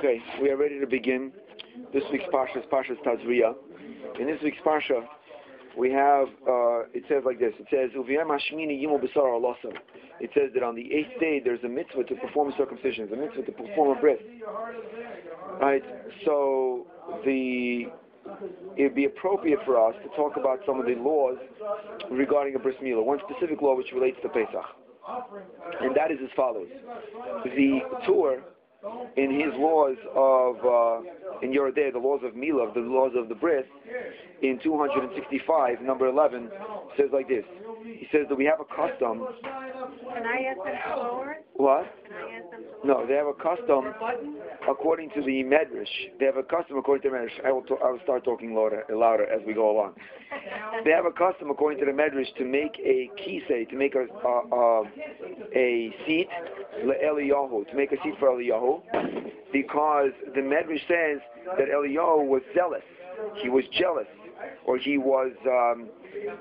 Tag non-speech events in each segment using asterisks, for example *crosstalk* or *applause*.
Okay, we are ready to begin this week's Parsha is Parsha's Tazria. In this week's Parsha, we have, uh, it says like this, it says. It says that on the eighth day there's a mitzvah to perform circumcision, a mitzvah to perform a bris. Right, so the it'd be appropriate for us to talk about some of the laws regarding a bris milah. One specific law which relates to Pesach, and that is as follows: the Tur in his laws of uh, in Yoreh Deah, the laws of Milah, the laws of the Bris, in 265, number 11, says like this. He says that we have a custom. Can I ask them to lower it? What? Can I ask them to No, they have a custom according to the Medrash. They have a custom according to the Medrash. I will, to, I will start talking louder, louder as we go along. They have a custom according to the Medrash to make a kisei, to make a a, a, a seat Eliyahu, to make a seat for Eliyahu, because the Medrash says that Eliyahu was zealous, he was jealous, or he was um,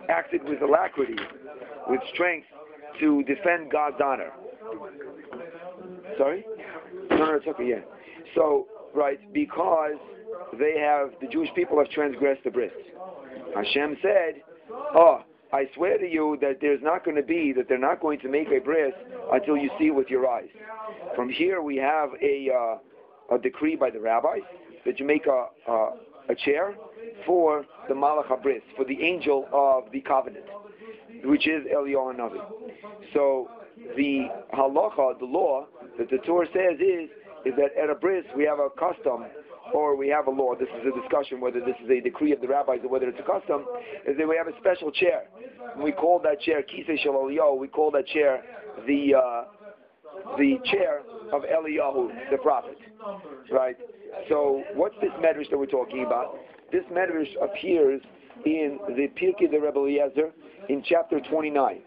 acted with alacrity, with strength to defend God's honor. Sorry? No, no, it's okay, yeah. So, right, because they have, the Jewish people have transgressed the bris. Hashem said, oh, I swear to you that there's not going to be, that they're not going to make a bris until you see with your eyes. From here we have a, uh, a decree by the rabbis that you make a, a, a chair for the Malach HaBris, for the angel of the covenant, which is Eliyahu Navi. So the halacha, the law that the Torah says is is that at a bris we have a custom or we have a law. This is a discussion whether this is a decree of the rabbis or whether it's a custom. Is that we have a special chair. And we call that chair kisei shel Eliyahu. We call that chair the uh, the chair of Eliyahu, the prophet. Right. So what's this medrash that we're talking about? This medrash appears in the Pirkei the Rebbe Eliezer in chapter 29.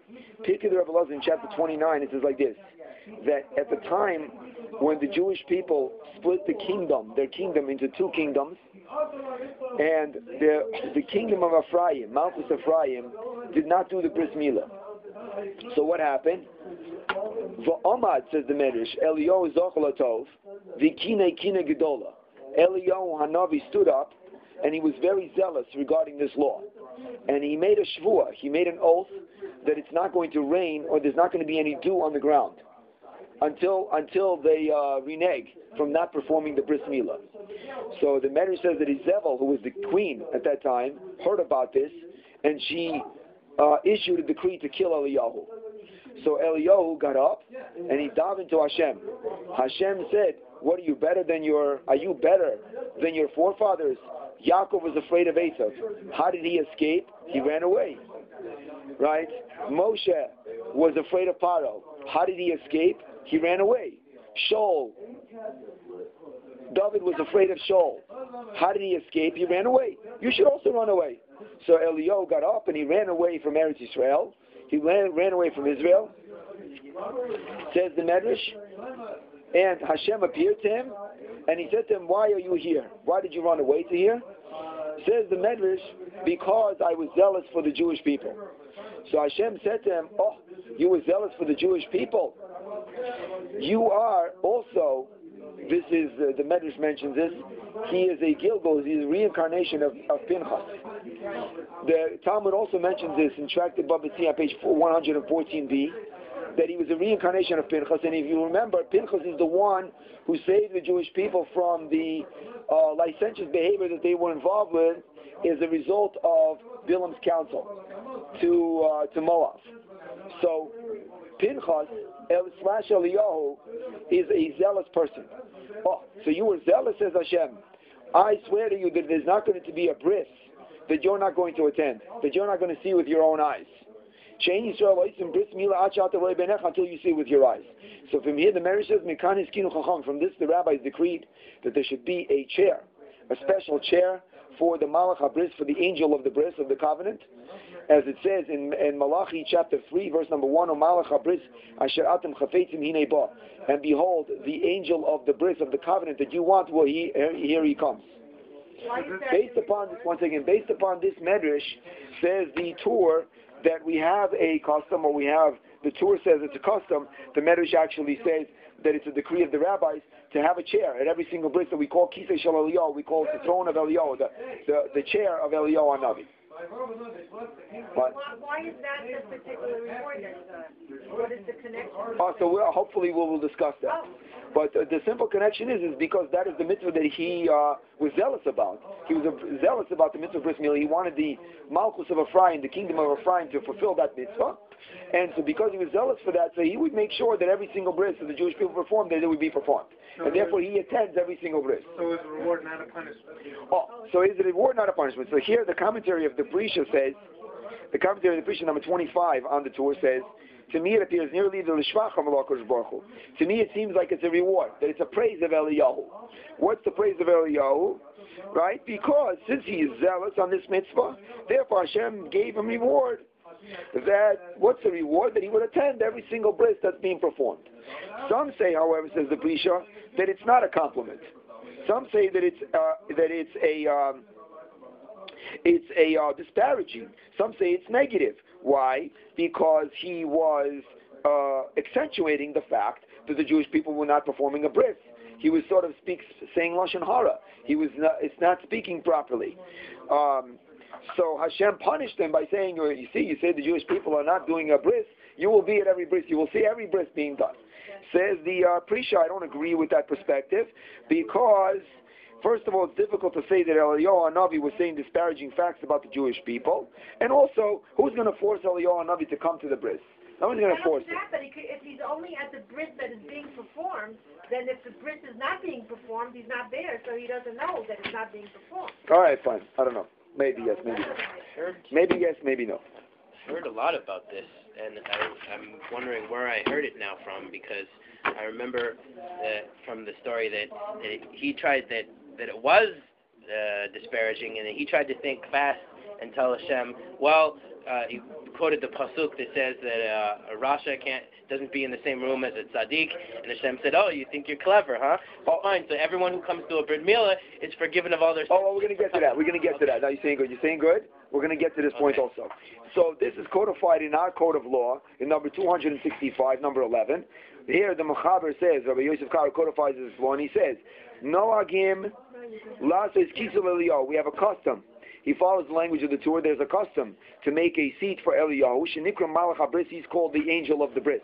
Pirkei the Rebbe Eliezer in chapter 29 it says like this: that at the time when the Jewish people split the kingdom, their kingdom into two kingdoms, and the the kingdom of Ephraim, Malchus Ephraim, did not do the bris milah. So what happened? V'omad says the Medrash, Eliyahu zocholatov, v'kine kine gedola. Eliyahu Hanavi stood up, and he was very zealous regarding this law, and he made a shvua, he made an oath that it's not going to rain or there's not going to be any dew on the ground until until they uh, renege from not performing the bris milah. So the Medrash says that Izebel, who was the queen at that time, heard about this, and she uh, issued a decree to kill Eliyahu. So Eliyahu got up and he davened to Hashem. Hashem said, "What are you better than your? Are you better than your forefathers?" Yaakov was afraid of Esav. How did he escape? He ran away. Right? Moshe was afraid of Paro. How did he escape? He ran away. Shaul. David was afraid of Shaul. How did he escape? He ran away. You should also run away. So Eliyahu got up and he ran away from Eretz Israel. He ran, ran away from Israel. Says the Medrash. And Hashem appeared to him and he said to him, Why are you here? Why did you run away to here? Says the Medrash, because I was zealous for the Jewish people. So Hashem said to him, Oh, you were zealous for the Jewish people. You are also, this is, uh, the Medrash mentions this, he is a Gilgul, he is a reincarnation of, of Pinchas. The Talmud also mentions this in Tractate Baba on page 114b, that he was a reincarnation of Pinchas. And if you remember, Pinchas is the one who saved the Jewish people from the uh, licentious behavior that they were involved with as a result of Bilam's counsel to uh, to Moab. So Pinchas El slash Eliyahu is a zealous person. Oh, so you were zealous, says Hashem. I swear to you that there's not going to be a bris that you're not going to attend, that you're not going to see with your own eyes. Until you see with your eyes. So from here, the Mary says, From this, the rabbis decreed that there should be a chair, a special chair for the Malach HaBris, for the angel of the bris of the covenant, as it says in, in Malachi chapter 3, verse number 1, O Malach HaBris, Asher Atem Chafetzim Hine Ba. And behold, the angel of the bris of the covenant that you want, well, he, here he comes. Based upon this, once again, based upon this medrash, says the Tur that we have a custom, or we have the Tur says it's a custom. The medrash actually says that it's a decree of the rabbis to have a chair at every single bris that we call Kisei Shel Eliyahu, we call it the throne of Eliyahu, the, the, the chair of Eliyahu Hanavi. But, Why, why is that the particular then? uh, What is the connection? oh, so we'll, hopefully we will discuss that. Oh, But uh, the simple connection is, is because that is the mitzvah that he uh, was zealous about. He was zealous about the mitzvah of bris. He wanted the malchus of Ephraim, the kingdom of Ephraim, to fulfill that mitzvah. And so because he was zealous for that, so he would make sure that every single bris that the Jewish people performed, that it would be performed. And therefore he attends every single bris. So it's a reward, not a punishment. Oh, so is it a reward, not a punishment? So here the commentary of the Prisha says, the commentary of the Prisha number 25 on the Tur says, to me it appears nearly the Lishvach of Allah Baruch. To me it seems like it's a reward, that it's a praise of Eliyahu. What's the praise of Eliyahu? Right? Because since he is zealous on this mitzvah, therefore Hashem gave him reward. That, what's the reward? That he would attend every single bris that's being performed. Some say, however, says the Prisha, that it's not a compliment. Some say that it's uh, that it's a um, it's a uh, disparaging. Some say it's negative. Why? Because he was uh, accentuating the fact that the Jewish people were not performing a bris. He was sort of speaks saying lashon hara. He was not, it's not speaking properly. Um, so Hashem punished them by saying, "You see, you say the Jewish people are not doing a bris. You will be at every bris. You will see every bris being done." Says the uh, Prisha, I don't agree with that perspective because, first of all, it's difficult to say that Eliyahu Hanavi was saying disparaging facts about the Jewish people, and also, who's going to force Eliyahu Hanavi to come to the bris? No one's going to force that, but he could- if he's only at the bris that is being performed, then if the bris is not being performed, he's not there, so he doesn't know that it's not being performed. All right, fine. I don't know. Maybe yes, maybe no. Maybe yes, maybe no. heard a lot about this, and I, I'm wondering where I heard it now from because I remember that from the story that, that he tried that that it was uh, disparaging, and he tried to think fast and tell Hashem, well. Uh, he quoted the pasuk that says that uh, a rasha can't doesn't be in the same room as a tzaddik, and Hashem said, "Oh, you think you're clever, huh? Oh, fine. So everyone who comes to a brit milah is forgiven of all their sins." Oh, well, we're going to get to that. We're going to get to that. Now you're saying good. You're saying good. We're going to get to this point Okay. also. So this is codified in our code of law in number 265, number 11. Here the Mechaber says, Rabbi Yosef Karo codifies this law, and he says, Noagim lases kisel Eliyahu. We have a custom. He follows the language of the Torah. There's a custom to make a seat for Eliyahu. Shenikra Malach HaBris. He's called the angel of the bris.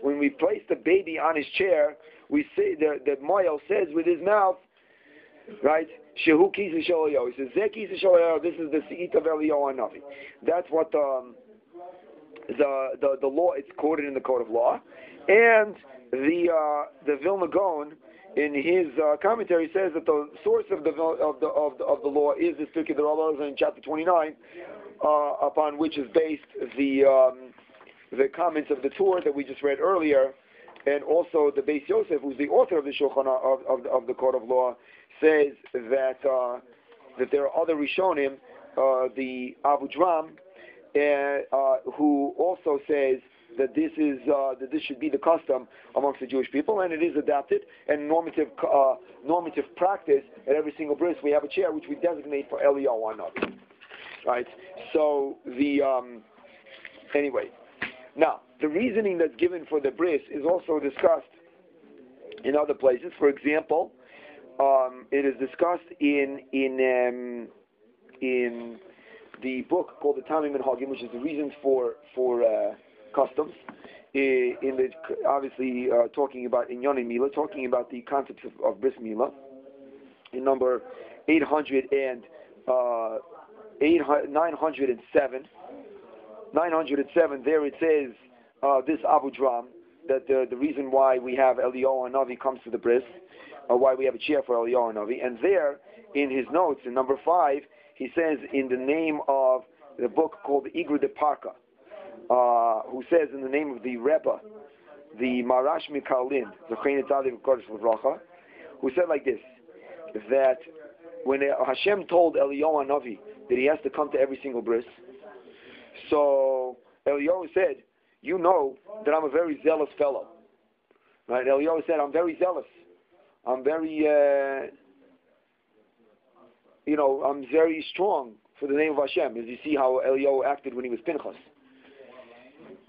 When we place the baby on his chair, we say the the Moel says with his mouth, right? Shehu Kisa. He says, Zeh Kisa this is the seat of Eliyahu Hanavi. That's what um, the, the the law, it's quoted in the Code of Law. And the uh, the Vilna Gaon, in his uh, commentary, says that the source of the of the of the, of the law is this Pirkei Rabbah in chapter 29, uh, upon which is based the um, the comments of the Torah that we just read earlier, and also the Beis Yosef, who's the author of the Shulchan of, of, of the Code of Law, says that uh, that there are other Rishonim, uh, the Abudraham, uh, uh, who also says that this is uh, that this should be the custom amongst the Jewish people, and it is adapted and normative uh, normative practice at every single bris. We have a chair which we designate for Eliyahu Hanavi. Right. So the um, anyway. Now, the reasoning that's given for the bris is also discussed in other places. For example, um, it is discussed in in um, in the book called the Ta'amei HaMinhagim, which is the reasons for for uh, customs. In the obviously uh, talking about in Yoni Mila, talking about the concepts of, of bris Mila. In number 800 and uh, 800, 907. 907, there it says, uh, this Abudraham, that the, the reason why we have Eliyahu Navi comes to the bris, or why we have a chair for Eliyahu Navi. And there, in his notes, in number 5, he says, in the name of the book called Igra DePirka, uh, who says in the name of the Rebbe, the Marash Mikalin, the Tzaddik Kodesh Levracha, who said like this, that when Hashem told Eliyahu Navi that he has to come to every single bris, so Eliyahu said, "You know that I'm a very zealous fellow." Right? Eliyahu said, "I'm very zealous. I'm very, uh, you know, I'm very strong for the name of Hashem." As you see how Eliyahu acted when he was Pinchas.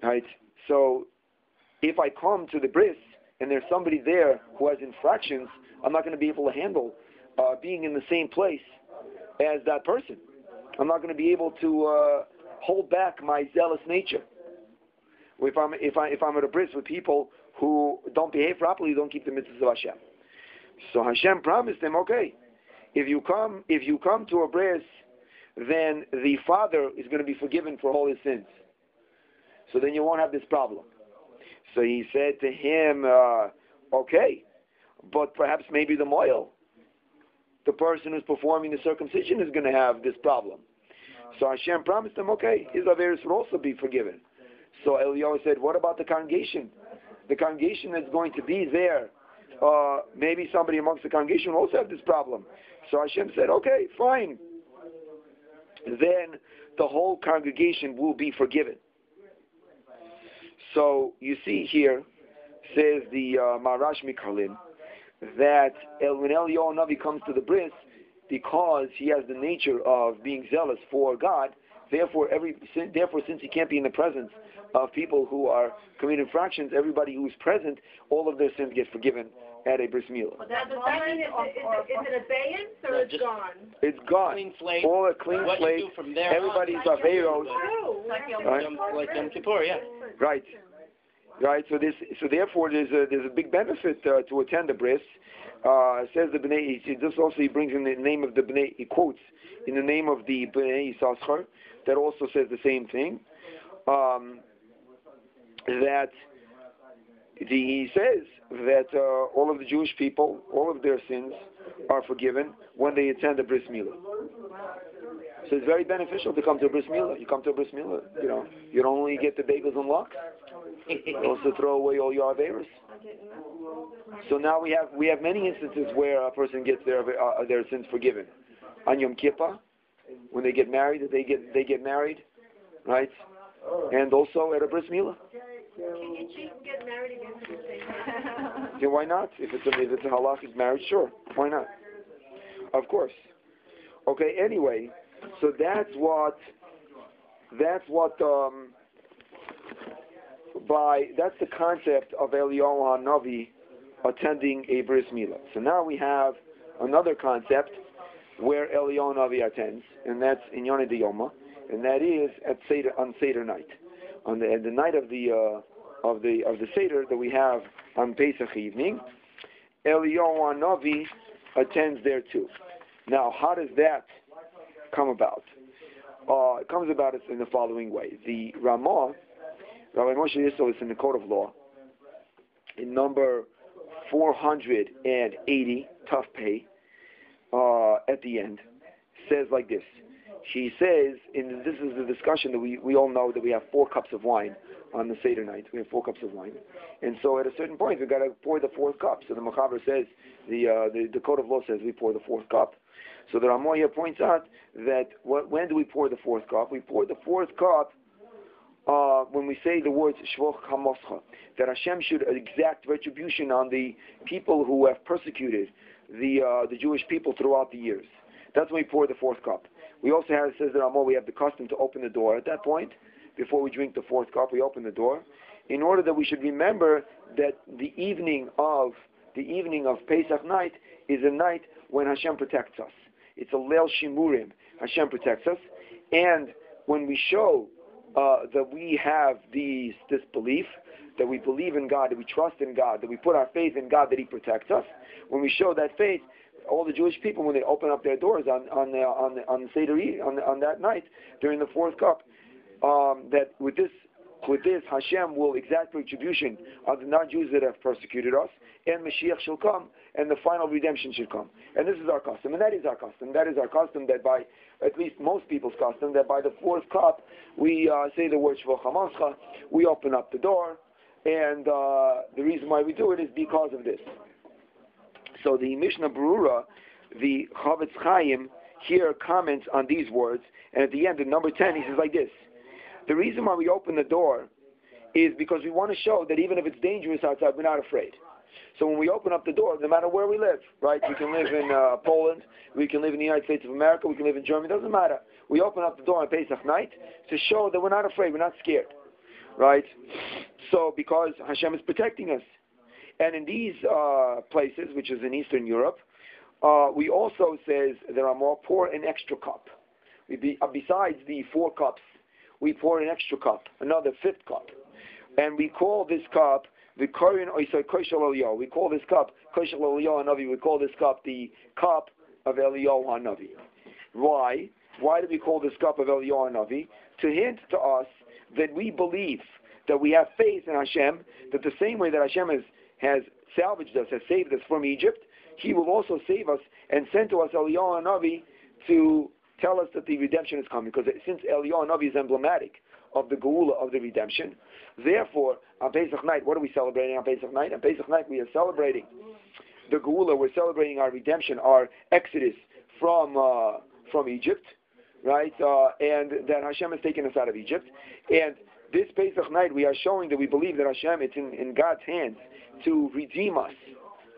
Right? So, if I come to the bris and there's somebody there who has infractions, I'm not going to be able to handle uh, being in the same place as that person. I'm not going to be able to uh, hold back my zealous nature. If I'm if I if I'm at a bris with people who don't behave properly, don't keep the mitzvahs of Hashem. So Hashem promised him, okay, if you come if you come to a bris, then the father is going to be forgiven for all his sins. So then you won't have this problem. So he said to him, uh, okay, but perhaps maybe the moil, the person who's performing the circumcision is going to have this problem. So Hashem promised him, okay, his averis will also be forgiven. So Eliyahu said, what about the congregation? The congregation that's going to be there, uh, maybe somebody amongst the congregation will also have this problem. So Hashem said, okay, fine. Then the whole congregation will be forgiven. So you see here, says the uh, Marash Mikalim, that when Eliyahu Navi comes to the bris, because he has the nature of being zealous for God, therefore every therefore since he can't be in the presence of people who are committing infractions, everybody who is present, all of their sins get forgiven at a bris milah. Well, that, does that mean is, it, is, it, is it abeyance or No, it's just- gone? It's gone. Clean slate. All a clean What slate. you do from there on. Everybody's averos. True. Right. Like Yom Kippur, yeah. Right. Right. So this. So therefore, there's a there's a big benefit uh, to attend the bris. Uh, says the Bnei. He, this also he brings in the name of the Bnei. He quotes in the name of the Bnei Yisachar. That also says the same thing. Um, that the, he says that uh, all of the Jewish people, all of their sins are forgiven when they attend the bris milah. So it's very beneficial to come to a bris milah. You come to a bris milah, you know, you don't only get the bagels and lox, you also throw away all your averas. So now we have we have many instances where a person gets their uh, their sins forgiven. On Yom Kippur, when they get married, they get they get married, right? And also at a bris milah. Can get married again *laughs* Yeah, why not? If it's a if it's a halachic marriage, sure, why not? Of course. Okay. Anyway, so that's what that's what um, by that's the concept of Eliyahu Hanavi attending a bris milah. So now we have another concept where Eliyahu Hanavi attends, and that's in Yonah Yoma, and that is at Seder on Seder night, on the, the night of the uh, of the of the Seder that we have on Pesach evening. Eliyahu Hanavi attends there too. Now, how does that come about? Uh, it comes about in the following way. The Ramah, Rabbi Moshe Isserles in the Code of Law, in number 480, tough pay, uh, at the end, says like this. He says, and this is the discussion that we, we all know that we have four cups of wine on the Seder night. We have four cups of wine. And so at a certain point, we've got to pour the fourth cup. So the Machaber says, the, uh, the, the Code of Law says we pour the fourth cup. So the here points out that what, when do we pour the fourth cup? We pour the fourth cup uh, when we say the words Shvoch Hamoscha, that Hashem should exact retribution on the people who have persecuted the uh, the Jewish people throughout the years. That's when we pour the fourth cup. We also have, it says the Ramah, we have the custom to open the door at that point. Before we drink the fourth cup, we open the door, in order that we should remember that the evening of the evening of Pesach night is a night when Hashem protects us. It's a Leil Shimurim. Hashem protects us, and when we show uh, that we have these this belief, that we believe in God, that we trust in God, that we put our faith in God, that He protects us. When we show that faith, all the Jewish people, when they open up their doors on on the, on the, on Seder Eve, on, on that night during the fourth cup, um, that with this with this Hashem will exact retribution on the non-Jews that have persecuted us, and Mashiach shall come, and the final redemption should come. And this is our custom, and that is our custom. That is our custom that by at least most people's custom that by the fourth cup we uh, say the word Shvoch HaMascha, we open up the door, and uh, the reason why we do it is because of this. So the Mishnah Berurah, the Chofetz Chaim, here comments on these words, and at the end, in number 10, he says like this. The reason why we open the door is because we want to show that even if it's dangerous outside, we're not afraid. So when we open up the door, no matter where we live, right? We can live in uh, Poland, we can live in the United States of America, we can live in Germany, doesn't matter. We open up the door on Pesach night to show that we're not afraid, we're not scared, right? So because Hashem is protecting us. And in these uh, places, which is in Eastern Europe, uh, we also says there are more pour an extra cup. Be, uh, besides the four cups, we pour an extra cup, another fifth cup, and we call this cup the Korean Oisai. We call this cup Koshel Eliyahu Hanavi. We call this cup the cup of Eliyahu Hanavi. Why? Why do we call this cup of Eliyahu Hanavi? To hint to us that we believe that we have faith in Hashem, that the same way that Hashem has, has salvaged us, has saved us from Egypt, He will also save us and send to us Eliyahu Hanavi to tell us that the redemption is coming. Because since Eliyahu Hanavi is emblematic of the Geula of the redemption, therefore, on Pesach night, what are we celebrating on Pesach night? On Pesach night, we are celebrating the Geula. We're celebrating our redemption, our exodus from uh, from Egypt, right? Uh, and that Hashem has taken us out of Egypt. And this Pesach night, we are showing that we believe that Hashem, it's in, in God's hands to redeem us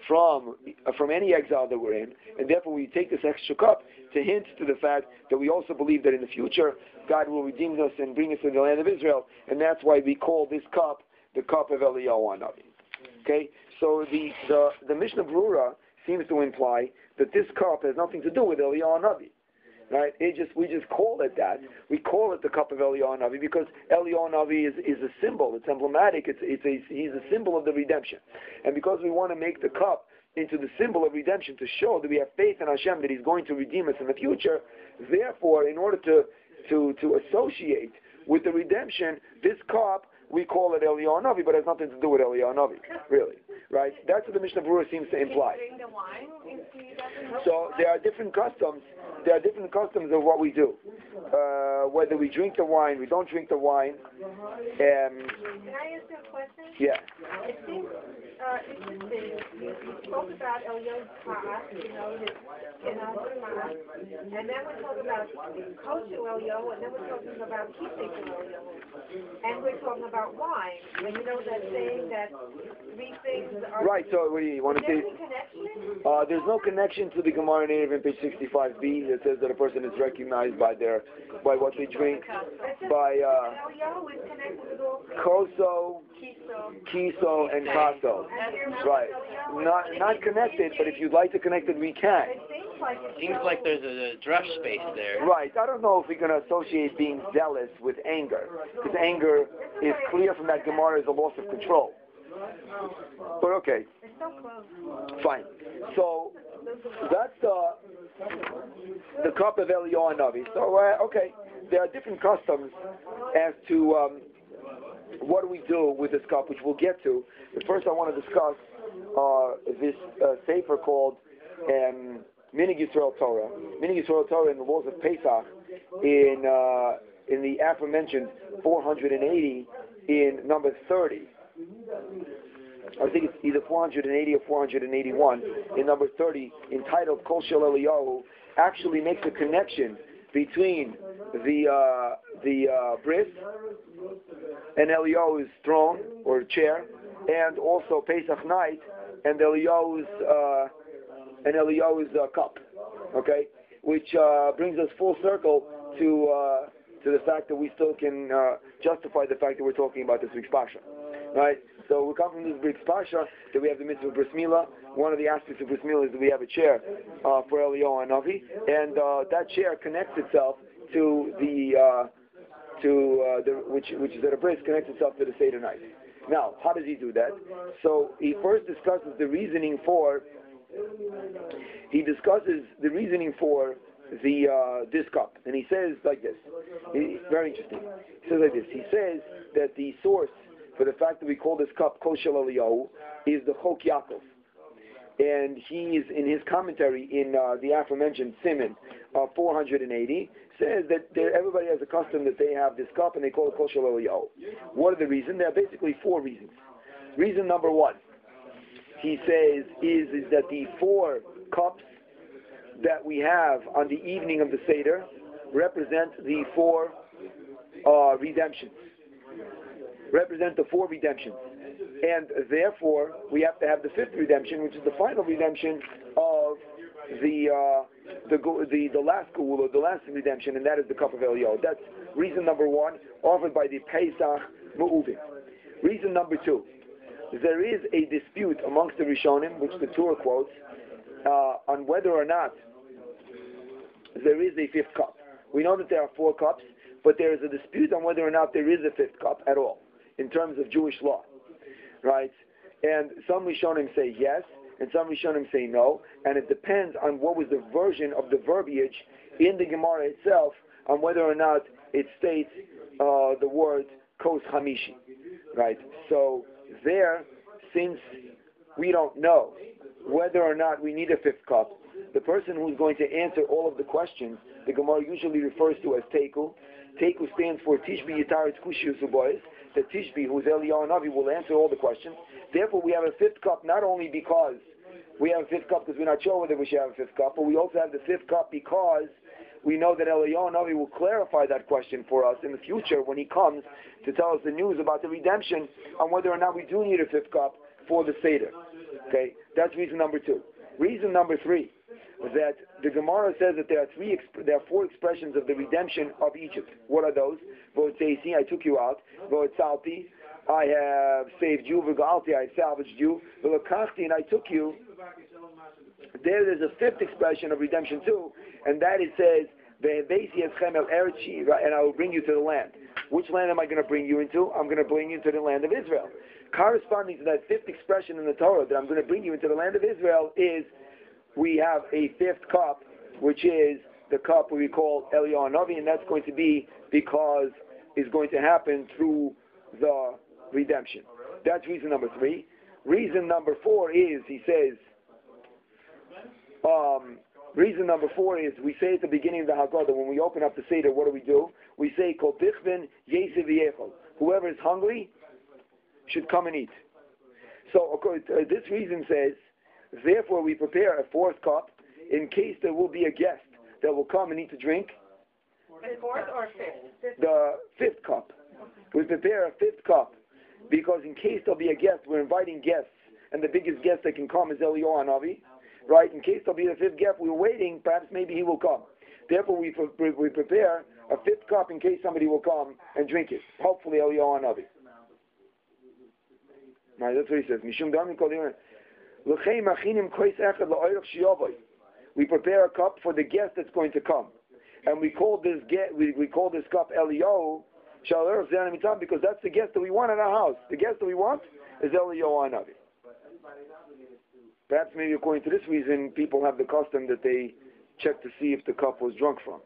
from uh, from any exile that we're in, and therefore we take this extra cup to hint to the fact that we also believe that in the future God will redeem us and bring us to the land of Israel, and that's why we call this cup the cup of Eliyahu Hanavi. Okay, so the the the Mishnah Brura seems to imply that this cup has nothing to do with Eliyahu Hanavi. Right? It just we just call it that. We call it the cup of Eliyahu because Eliyahu is, is a symbol. It's emblematic. It's it's a he's a symbol of the redemption, and because we want to make the cup into the symbol of redemption to show that we have faith in Hashem that He's going to redeem us in the future. Therefore, in order to to to associate with the redemption, this cup we call it Eliyahu but it has nothing to do with Eliyahu really. Right? That's what the Mishnah Berurah seems to imply. So there are different customs. There are different customs of what we do. Uh, whether we drink the wine, we don't drink the wine. Um, Can I ask you a question? yeah. It seems uh, interesting. You, spoke about Elio's Ta'at, you know, his, know, and then we're talking about kosher Elio, and then we're talking about keeping Elio, and we're talking about wine. And you know that saying that three things are. Right. So what do you want to say? Uh, there's no connection to the Gemara native in page 65b that says that a person is recognized by their by what they drink, by uh, Elio is connected with all koso, Kiso. kiso, and kaso. Right. Not not connected, but if you'd like to connect it, we can. Seems like there's a, a space there. Right. I don't know if we're going to associate being zealous with anger, because anger is clear from that Gemara is a loss of control. But okay, fine. So that's the the cup of Eliyahu Navi. So uh, okay, there are different customs as to um, what do we do with this cup, which we'll get to. But first, I want to discuss uh, this uh, sefer called um, Minhag Yisrael Torah. Minhag Yisrael Torah in the laws of Pesach in uh, in the aforementioned 480 in number 30. I think it's either 480 or 481 in number 30, entitled Kol Shel Eliyahu, actually makes a connection between the uh, the uh, bris and Eliyahu's throne or chair, and also Pesach night and Eliyahu's uh, and Eliyahu's uh, cup. Okay, which uh, brings us full circle to uh, to the fact that we still can uh, justify the fact that we're talking about this week's pasha, right? So we come from this week's pasha that we have the mitzvah of bris milah. One of the aspects of bris milah is that we have a chair uh, for Eliyahu and Navi, and uh, that chair connects itself to the to the which which is at a bris connects itself to the seder night. Now, how does he do that? So he first discusses the reasoning for he discusses the reasoning for the uh, this cup, and he says like this. Very interesting. He says like this. He says that the source for the fact that we call this cup Koshel Eliyahu is the Chok Yaakov, and he is in his commentary in uh, the aforementioned Simon uh, 480 says that everybody has a custom that they have this cup and they call it Koshel Eliyahu. What are the reasons? There are basically four reasons. Reason number one, he says, is is that the four cups that we have on the evening of the Seder represent the four uh, redemptions. Represent the four redemptions. And therefore, we have to have the fifth redemption, which is the final redemption of the uh, the, the the last Geula, the last redemption, and that is the cup of Eliyahu. That's reason number one, offered by the Pesach Mu'uvim. Reason number two, there is a dispute amongst the Rishonim, which the Torah quotes, uh, on whether or not there is a fifth cup. We know that there are four cups, but there is a dispute on whether or not there is a fifth cup at all in terms of Jewish law, right? And some Rishonim say yes, and some Rishonim say no, and it depends on what was the version of the verbiage in the Gemara itself on whether or not it states uh, the word kos hamishi, right? So there, since we don't know whether or not we need a fifth cup, the person who's going to answer all of the questions, the Gemara usually refers to as Teku. Teku stands for Tishbi Yitaritz Kushi Usuboyes. The Tishbi, who's Eliyahu Navi, will answer all the questions. Therefore, we have a fifth cup not only because we have a fifth cup because we're not sure whether we should have a fifth cup, but we also have the fifth cup because we know that Eliyahu Navi will clarify that question for us in the future when he comes to tell us the news about the redemption on whether or not we do need a fifth cup for the Seder. Okay, that's reason number two. Reason number three is that the Gemara says that there are three, there are four expressions of the redemption of Egypt. What are those? Votzesi, I took you out. Votzalti, I have saved you. V'galti, I salvaged you. V'lakachti, and I took you. There, there's a fifth expression of redemption too, and that it says, "Ve'ebesi eschem el eretz and I will bring you to the land. Which land am I going to bring you into? I'm going to bring you to the land of Israel. Corresponding to that fifth expression in the Torah that I'm going to bring you into the land of Israel is we have a fifth cup, which is the cup we call Eliyahu Navi, and that's going to be because it's going to happen through the redemption. That's reason number three. Reason number four is, he says, um, reason number four is we say at the beginning of the Haggadah, when we open up the Seder, what do we do? We say, Kol Bichvin Whoever is hungry should come and eat. So uh, this reason says, therefore we prepare a fourth cup in case there will be a guest that will come and eat to drink. The fourth or fifth? The fifth cup. We prepare a fifth cup because in case there'll be a guest, we're inviting guests, and the biggest guest that can come is Eliyahu Navi, right? In case there'll be a fifth guest, we're waiting. Perhaps maybe he will come. Therefore, we, we prepare a fifth cup in case somebody will come and drink it. Hopefully, Eliyahu Navi. Right, that's what he says. We prepare a cup for the guest that's going to come, and we call this get we, we call this cup Eliyahu because that's the guest that we want in our house. The guest that we want is Eliyahu Anavi. Perhaps maybe according to this reason, people have the custom that they check to see if the cup was drunk from.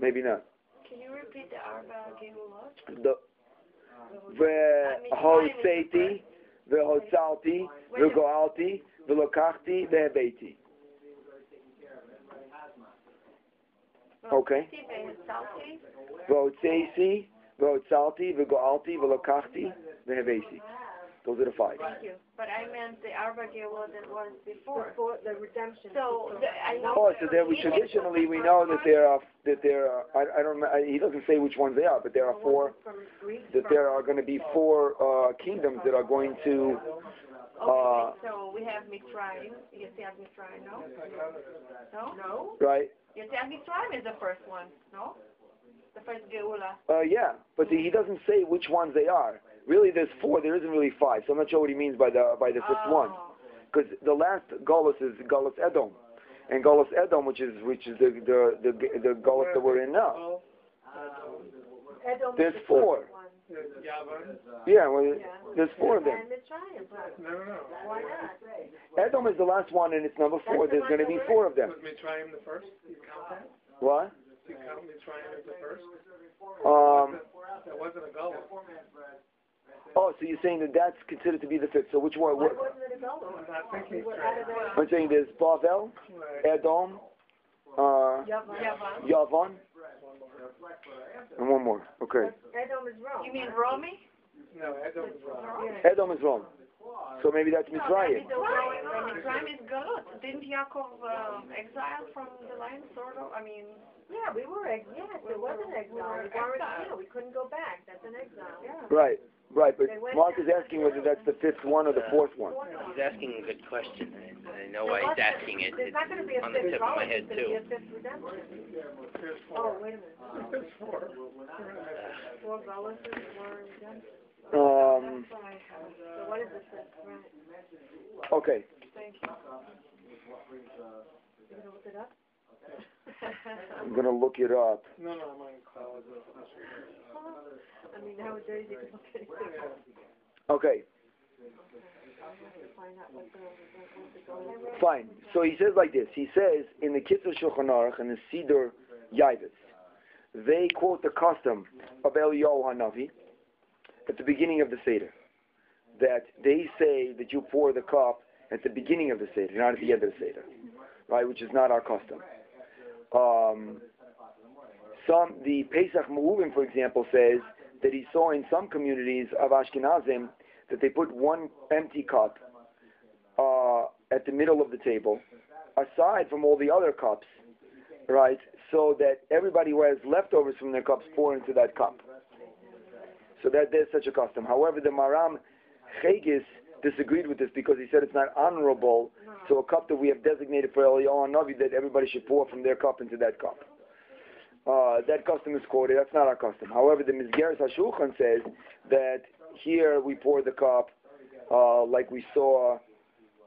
Maybe not. *laughs* Can you repeat the Arba Geula? The hozeiti, the hozahti, the goalti, the V'goalti, the V'hebeti. Okay. The hozeisi, the hozahti, the goalti, the V'goalti, the V'hebeti. Those are the five. Thank you. But I meant the Arba Geulot that was before. Before the redemption. So, the, I know. Oh, so there we traditionally we know that there are that there are I, I don't I, he doesn't say which ones they are, but there are four that there are going to be four uh, kingdoms that are going to. Uh, okay, so we have Mitzrayim. Yetziat Mitzrayim, no? No? No? Right. Yetziat Mitzrayim is the first one, no? The first Geula. Uh, yeah, but he doesn't say which ones they are. Really, there's four. There isn't really five. So I'm not sure what he means by the by the fifth oh. one, because the last Golos is Golos Edom, and Golos Edom, which is which is the the the, the Golos that we're in now. Edom There's four. Yeah, well, Yeah. there's four of them. And Mitzrayim, but why not? Edom is the last one, and it's number four. That's the There's going to be four of them. Was Mitzrayim the first? You count that? What? You count Mitzrayim as the first? Um. That wasn't a goal. Oh, so you're saying that that's considered to be the fifth. So which one? Why What, wasn't it a Gola? I'm not thinking What, straight. out of the I'm saying there's Bavel, Edom, uh, Yavan? Yavan, and one more. Okay. Edom is Rome. You mean Romy? No, Edom is wrong. Edom is wrong. So maybe that's Mitzrayim. Right. Mitzrayim is Galut. Didn't Yaakov uh, exile from the land, sort of? I mean, Yeah, we were, ex- yes, it was an exile. We weren't, exiled. we couldn't go back. That's an exile. Yeah. Right, right. But Mark is asking whether that's the fifth one or the fourth one. He's asking a good question, and I know why he's asking it. It's not gonna be a on the fifth tip of my head there's gonna be too. a fifth redemption. There's Oh, four. wait a minute. *laughs* There's four. Four Golas and four redemption. Um, That's what I have. So what is this? Right. okay. Thank you. You gonna look it up? I'm gonna look it up. No, no, I'm on cloud. I mean, nowadays you can look at anything. Okay, Find out what the, what the going fine. So he says like this. He says in the Kitzur Shulchan Aruch and the Siddur Yavitz, they quote the custom of Eliyahu Hanavi at the beginning of the Seder. That they say that you pour the cup at the beginning of the Seder, not at the end of the Seder. Right, which is not our custom. Um, some, the Pesach Me'uvim, for example, says that he saw in some communities of Ashkenazim that they put one empty cup uh, at the middle of the table, aside from all the other cups, right? So that everybody who has leftovers from their cups pour into that cup. So that there's such a custom. However, the Maram Chagis disagreed with this because he said it's not honorable to a cup that we have designated for Eliyahu Navi that everybody should pour from their cup into that cup. Uh, that custom is quoted. That's not our custom. However, the Mizgeres HaShulchan says that here we pour the cup uh, like we saw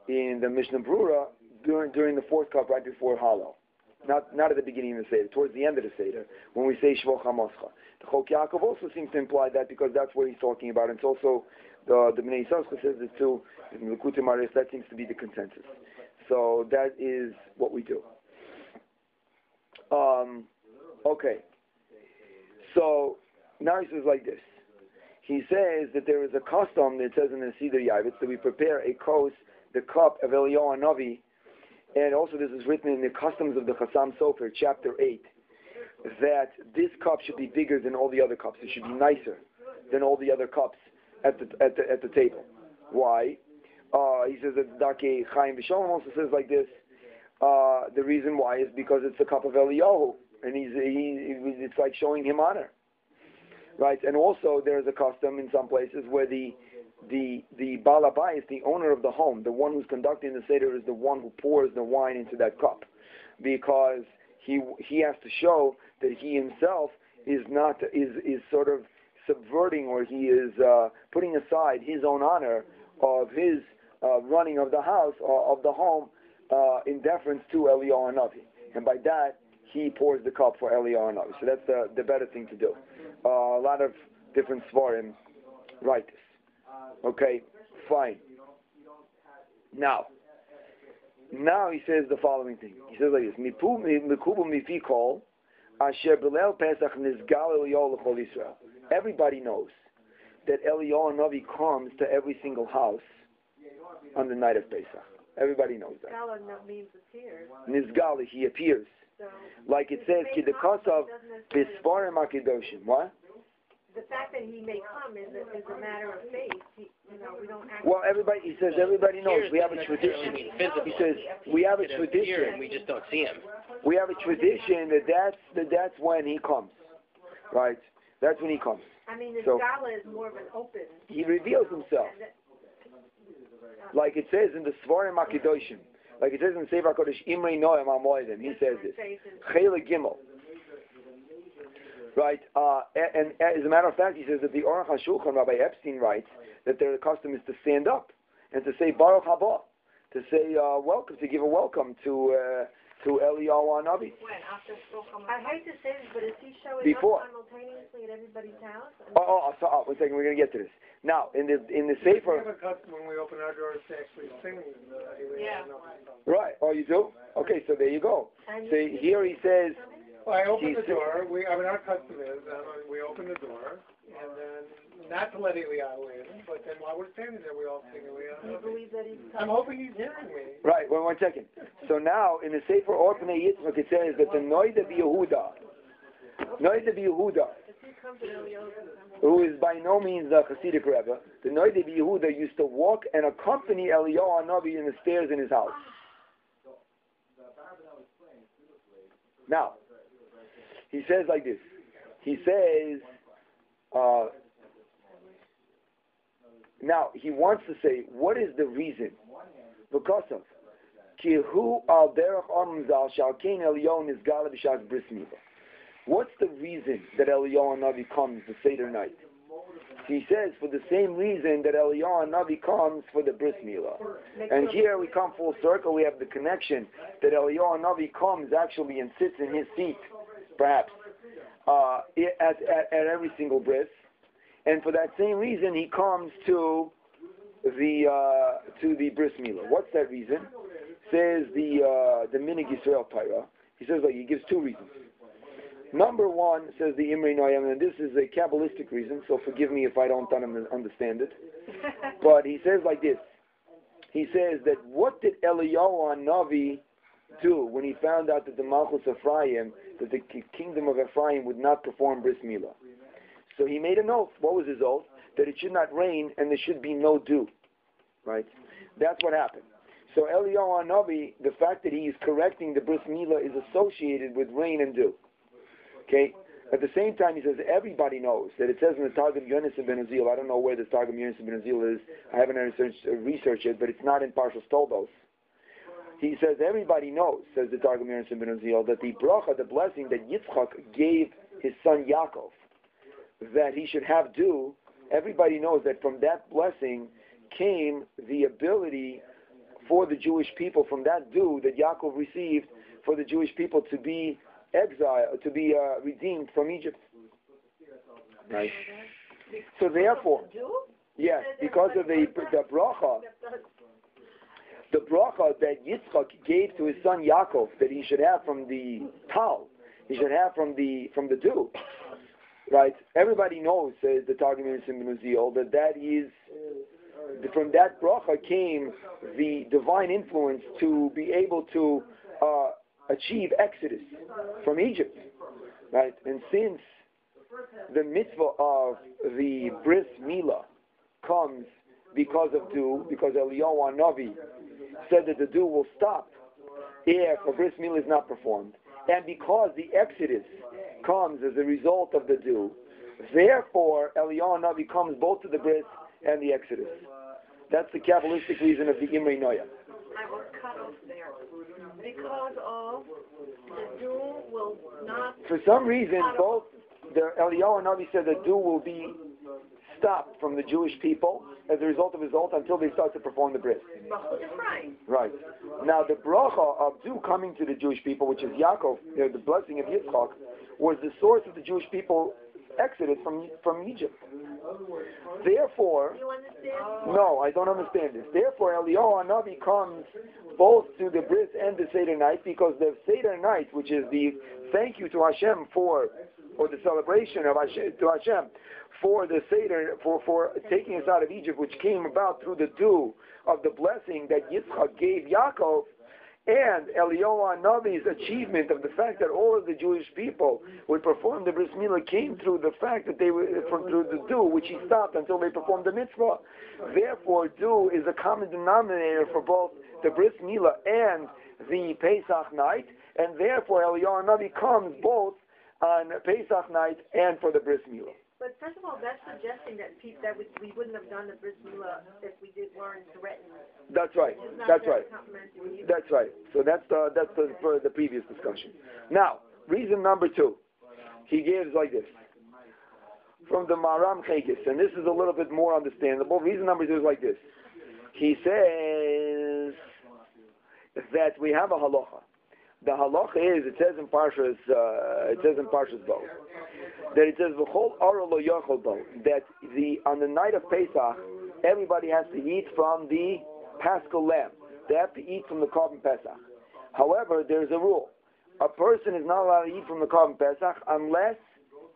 in the Mishnah Brura during during the fourth cup right before Hallel. Not not at the beginning of the Seder, towards the end of the Seder, when we say Shvoch HaMoscha. The Chok Yaakov also seems to imply that because that's what he's talking about. And it's also the the Bnei Yisrael says it too. In the Likutei Maris, that seems to be the consensus. So that is what we do. Um, okay. So now he says like this. He says that there is a custom that says in the Siddur Yavitz that we prepare a kos, the cup of Eliyahu Navi, and also this is written in the customs of the Chassam Sofer, chapter 8, that this cup should be bigger than all the other cups. It should be nicer than all the other cups at the, at the, at the table. Why? Uh, he says that Darkei Chaim V'Shalom also says like this. Uh, the reason why is because it's the cup of Eliyahu, and he's, he, it's like showing him honor. Right, and also there is a custom in some places where the the the balabai is the owner of the home. The one who's conducting the seder is the one who pours the wine into that cup, because he he has to show that he himself is not is is sort of subverting or he is uh, putting aside his own honor of his uh, running of the house or of the home uh, in deference to Eliyahu Navi, and by that he pours the cup for Eliyahu Navi. So that's the the better thing to do. Uh, a lot of different svarim write this. Okay, fine. Now, now he says the following thing. He says like this: "Mikubu mifi kol asher b'leil Pesach nizgal Eliyahu l'chol Yisrael." Everybody knows that Eliyahu Navi comes to every single house on the night of Pesach. Everybody knows that. Gala no- means appears. Nizgali, he appears, So like it says, "Kiddukas of Bisparim Akidoshim." What? the fact that he may come is a, is a matter of faith. He, you know, we don't. Well, everybody, he says, everybody knows. We have a tradition. He says, we have a It could appear and tradition. we just don't see him. We have a tradition that that's, that that's when he comes. Right? That's when he comes. I mean, the So- gala is more of an open. He reveals himself. that- Like it says in the Svarim Akidoshim. Like it says in Sefer HaKodesh, Imrei Noam HaMoedim. He says this. Chele Gimel. Right? Uh, and, and as a matter of fact, he says that the Aruch HaShulchan, Rabbi Epstein writes, that their custom is to stand up and to say Baruch Haba, to say uh, welcome, to give a welcome to uh, to Eliyahu Hanavi. When, after I hate to say this, but is he showing Before. up simultaneously at everybody's house? I mean, Oh, oh, so, oh, one second, we're going to get to this. Now, in the in the We have a custom when we open our doors to actually sing. uh, Yeah. right? Oh, you do? Okay, so there you go. and So here he says, Well, I open the door, we, I mean, our custom is, um, we open the door, and then, not to let Eliyahu in, but then while we're standing there, we all sing do you Eliyahu. believe that he's I'm coming? hoping he's hearing me. right, one, one second. So now, in the Sefer Orpnei Yitzchak, it says that the Noida Yehuda, Noida Yehuda, If he comes to Elio's, who is by no means a Hasidic Rebbe, the Noida Yehuda used to walk and accompany Eliyahu Hanavi in the stairs in his house. Now, he says like this. He says, uh, now he wants to say, what is the reason? Because of. What's the reason that Eliyahu Navi comes the Seder night? He says for the same reason that Eliyahu Navi comes for the bris milah. And here we come full circle. We have the connection that Eliyahu Navi comes actually and sits in his seat, perhaps, uh, at, at, at every single bris. And for that same reason, he comes to the uh, to the bris milah. What's that reason? Says the uh, the Minhag Yisrael Torah. He says like he gives two reasons. Number one says the Imrei Noam, and this is a kabbalistic reason. So forgive me if I don't understand it. *laughs* But he says like this. He says that what did Eliyahu Navi do when he found out that the Malchus Ephraim, that the kingdom of Ephraim would not perform bris milah? So he made an oath. What was his oath? That it should not rain and there should be no dew. Right? That's what happened. So Eliyahu Navi, the fact that he is correcting the bris milah is associated with rain and dew. Okay? At the same time, he says everybody knows that it says in the Targum Yonis ben Uziel. I don't know where the Targum Yonis ben Uziel is. I haven't researched, it, but it's not in Parshas Toldos. He says everybody knows, says the Targum Yonis ben Uziel, that the bracha, the blessing that Yitzchak gave his son Yaakov, that he should have dew. Everybody knows that from that blessing came the ability for the Jewish people, from that dew that Yaakov received, for the Jewish people to be exiled, to be uh, redeemed from Egypt. Right. So therefore, yes, because of the the bracha, the bracha that Yitzchak gave to his son Yaakov, that he should have from the tal, he should have from the from the dew. Right. Everybody knows, says the Targum in Uziel, that that is from that bracha came the divine influence to be able to uh, achieve exodus from Egypt, right? And since the mitzvah of the bris milah comes because of dew, because Eliyahu Navi said that the dew will stop if a bris milah is not performed, and because the exodus comes as a result of the dew, therefore Eliyahu Navi comes both to the bris and the exodus. That's the Kabbalistic reason of the Imrei Noam. I was cut off there. Because of the dew will not. For some reason, both the Eliyahu Navi said the dew will be stopped from the Jewish people as a result of his oath until they start to perform the bris. Right. Now the bracha of dew coming to the Jewish people, which is Yaakov, you know, the blessing of Yitzchak, was the source of the Jewish people exodus from from Egypt. Therefore, no, I don't understand this. Therefore, Eliyahu Navi comes both to the bris and the Seder night because the Seder night, which is the thank you to Hashem for, or the celebration of Hashem, to Hashem for the Seder, for, for taking us out of Egypt, which came about through the dew of the blessing that Yitzchak gave Yaakov, and Eliyahu Navi's achievement of the fact that all of the Jewish people would perform the bris milah came through the fact that they were from through the dew, which he stopped until they performed the mitzvah. Therefore, dew is a common denominator for both the bris milah and the Pesach night, and therefore Eliyahu Navi comes both on Pesach night and for the bris milah. But first of all, that's suggesting that pe- that we, we wouldn't have done the bris milah if we did weren't threatened. That's right. That's right. That's right. So that's the that's the for the previous discussion. Now, reason number two, he gives like this from the Maram Chegis, and this is a little bit more understandable. Reason number two is like this. He says that we have a halacha. The halacha is it says in Parshas uh, it says in Parshas Bo that it says v'chol ara lo yachol bo that the on the night of Pesach everybody has to eat from the paschal lamb. They have to eat from the Korban Pesach. However, there's a rule. A person is not allowed to eat from the Korban Pesach unless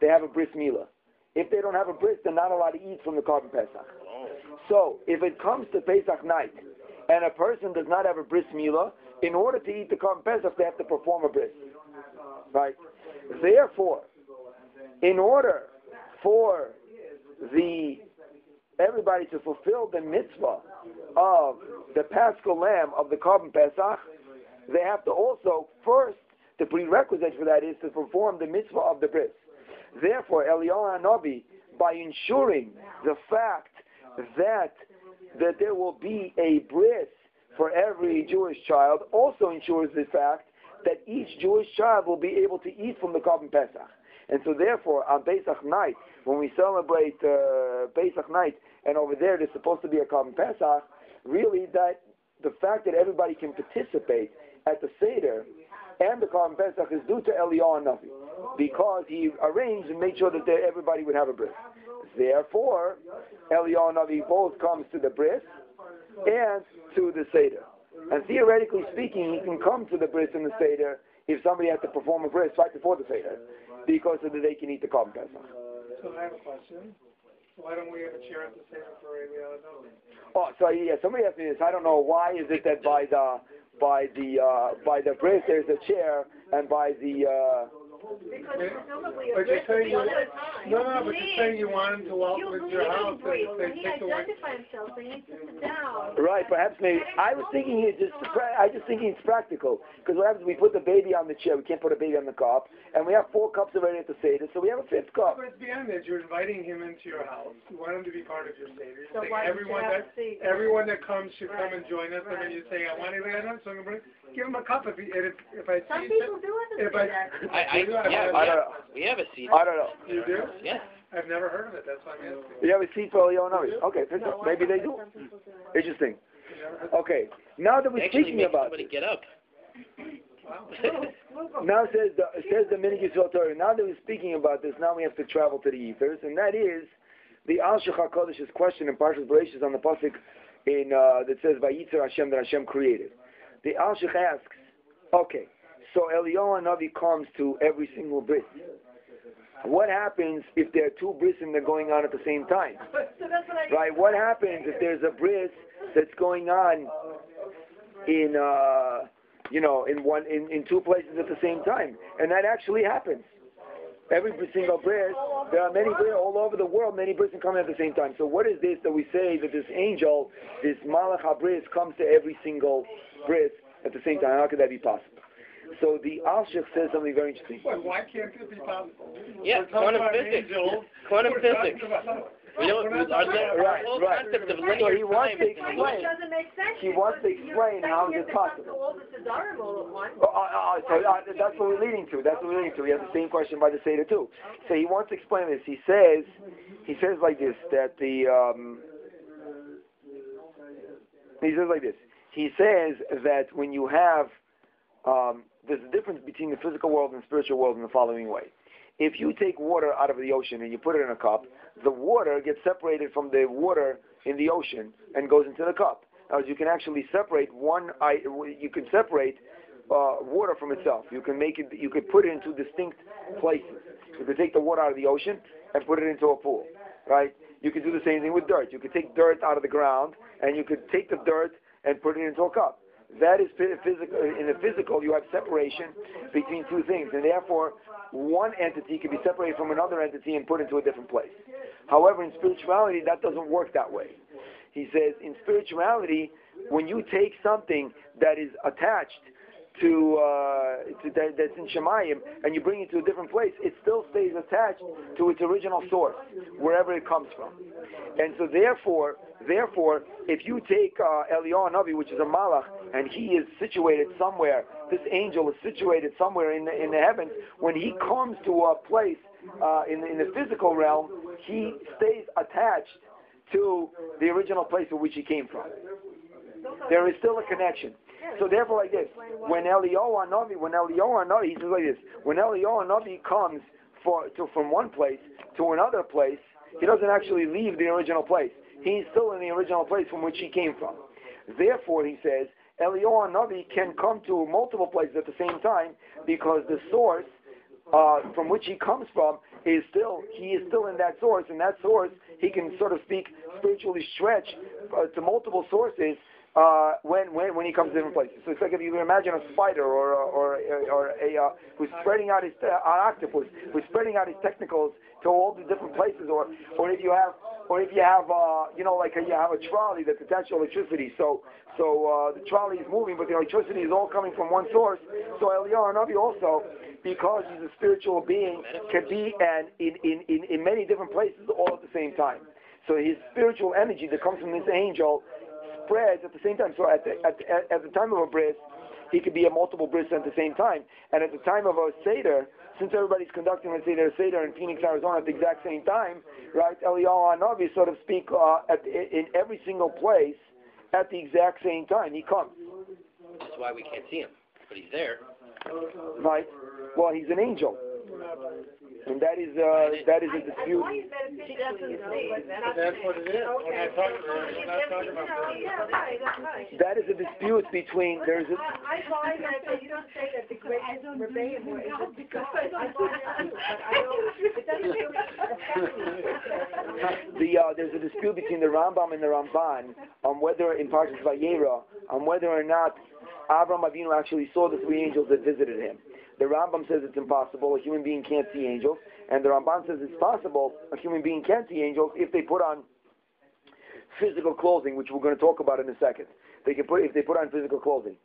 they have a bris milah. If they don't have a bris, they're not allowed to eat from the Korban Pesach. So, if it comes to Pesach night and a person does not have a bris milah, in order to eat the Korban Pesach, they have to perform a bris. Right? Therefore, in order for the everybody to fulfill the mitzvah of the paschal lamb of the carbon Pesach, they have to also first the prerequisite for that is to perform the mitzvah of the bris. Therefore, Eliyahu Hanavi, by ensuring the fact that that there will be a bris for every Jewish child, also ensures the fact that each Jewish child will be able to eat from the Korban Pesach. And so therefore, on Pesach night, when we celebrate uh, Pesach night, and over there there's supposed to be a Korban Pesach, really that the fact that everybody can participate at the Seder and the Korban Pesach is due to Eliyahu Navi, because he arranged and made sure that everybody would have a bris. Therefore, Eliyahu Navi both comes to the bris and to the Seder. And theoretically speaking, he can come to the bris and the Seder if somebody has to perform a bris right before the Seder, because so that they can eat the Korban Pesach. So I have a question. Why don't we have a chair at the Seder for Navi? Oh, so yeah, somebody asked me this. I don't know why is it that by the by the uh, by the bris there's a chair, and by the uh, Because presumably But you're saying you, on the time. no, no, but you're saying you want him to walk You with your house Bris, and when they he take away. identifies himself, so he needs to sit down. right, perhaps maybe I was thinking it just pra- I just thinking it's practical because what happens? We put the baby on the chair. We can't put a baby on the cup, and we have four cups already at the seder, so we have a fifth cup. But it's beyond that. You're inviting him into your house. You want him to be part of your Seder. You're So saying why don't you everyone have that a seat? everyone that comes should come and join us, and then you say, I want Eliyahu Navi, so I'm gonna bring, give him a cup if he, and if, if I Some see people do have if to I, do that. I, I, You do have yeah, we I don't have, know. we have a seat. I don't know. you do? Yeah. I've never heard of it. That's why I'm asking. You have a seat for Eliyahu Navi. Okay, fifth No, cup. I maybe they don't, do. but some people do. Interesting. I've never heard Okay, now that we're Actually speaking make about somebody get up. *laughs* Now says the, says the Minhag Yisrael Torah. Now that we're speaking about this, now we have to travel to the ethers, and that is the Alshich HaKadosh's question in Parshas Bereshis on the pasuk in uh, that says Vayitzer Hashem that Hashem created. The Alshich asks, okay, so Eliyahu Navi comes to every single bris. What happens if there are two bris and they're going on at the same time? Right? What happens if there's a bris that's going on in uh, you know in one in, in two places at the same time? And that actually happens. Every single bris, there are many bris all over the world. Many bris come at the same time. So what is this that we say that this angel, this Malach HaBris, comes to every single bris at the same time? How could that be possible? So the Alshich says something very interesting. Why, why can't it be possible? Yeah, We're quantum physics. angels. Quantum physics. about- We don't, We're our, talking about- our Right, whole right. concept of So he wants time to explain. illusion. It doesn't make sense. He wants to explain you're how is it him to come possible. to all the Sedarim at once. Oh, uh, so uh, that's what we're leading to. That's what we're leading to. We have the same question by the Seder too. So he wants to explain this. He says, he says like this that the um, he says like this. He says that when you have um, there's a difference between the physical world and the spiritual world in the following way. If you take water out of the ocean and you put it in a cup, the water gets separated from the water in the ocean and goes into the cup. Now, you can actually separate one. You can separate uh, water from itself. You can make it. You could put it into distinct places. You could take the water out of the ocean and put it into a pool, right? You could do the same thing with dirt. You could take dirt out of the ground and you could take the dirt and put it into a cup. That is physical. In the physical, you have separation between two things, and therefore, one entity can be separated from another entity and put into a different place. However, in spirituality, that doesn't work that way. He says, in spirituality, when you take something that is attached to, uh, to that, that's in Shemayim and you bring it to a different place, it still stays attached to its original source, wherever it comes from. And so, therefore, therefore, if you take uh, Eliyahu Navi, which is a Malach, and he is situated somewhere, this angel is situated somewhere in the, in the heavens. When he comes to a place uh, in, in the physical realm, he stays attached to the original place from which he came from. There is still a connection. So therefore, like this, when Eliyahu Navi, when Eliyahu Navi, he says like this, when Eliyahu Navi comes for, to, from one place to another place, he doesn't actually leave the original place. He's still in the original place from which he came from. Therefore, he says, Eliyahu Navi can come to multiple places at the same time because the source uh, from which he comes from is still he is still in that source, and that source he can sort of speak spiritually stretch uh, to multiple sources uh, when, when when he comes to different places. So it's like if you imagine a spider or or or a uh, who's spreading out his uh, an octopus who's spreading out his technicals to all the different places, or or if you have or if you have uh, you know like a, you have a trolley that's attached to electricity, so so uh, the trolley is moving, but the electricity is all coming from one source. So Eliyahu Navi also because he's a spiritual being, can be and in, in, in, in many different places all at the same time. So his spiritual energy that comes from this angel spreads at the same time. So at the, at, at, the time of a bris, he could be a multiple bris at the same time. And at the time of a Seder, since everybody's conducting, let's say, their Seder in Phoenix, Arizona at the exact same time, right? Eliyahu Hanavi, so to speak, uh, at, in every single place at the exact same time. He comes. That's why we can't see him, but he's there. Right? Well, he's an angel. And that is uh, that is a dispute. That a She doesn't you know, see. but that's- That's what it is. We're Okay. not talking, we're not talking about. No, yeah, right, that's right. That is a dispute between there's a I, I find that, that you don't say that the great rebellion was just because, I find that too, but I don't, it doesn't really affect me. the uh, there's a dispute between the Rambam and the Ramban on whether in Parshas Vayera on whether or not Avram Avinu actually saw the three angels that visited him. The Rambam says it's impossible; a human being can't see angels, and the Ramban says it's possible; a human being can see angels if they put on physical clothing, which we're going to talk about in a second. They can put if they put on physical clothing.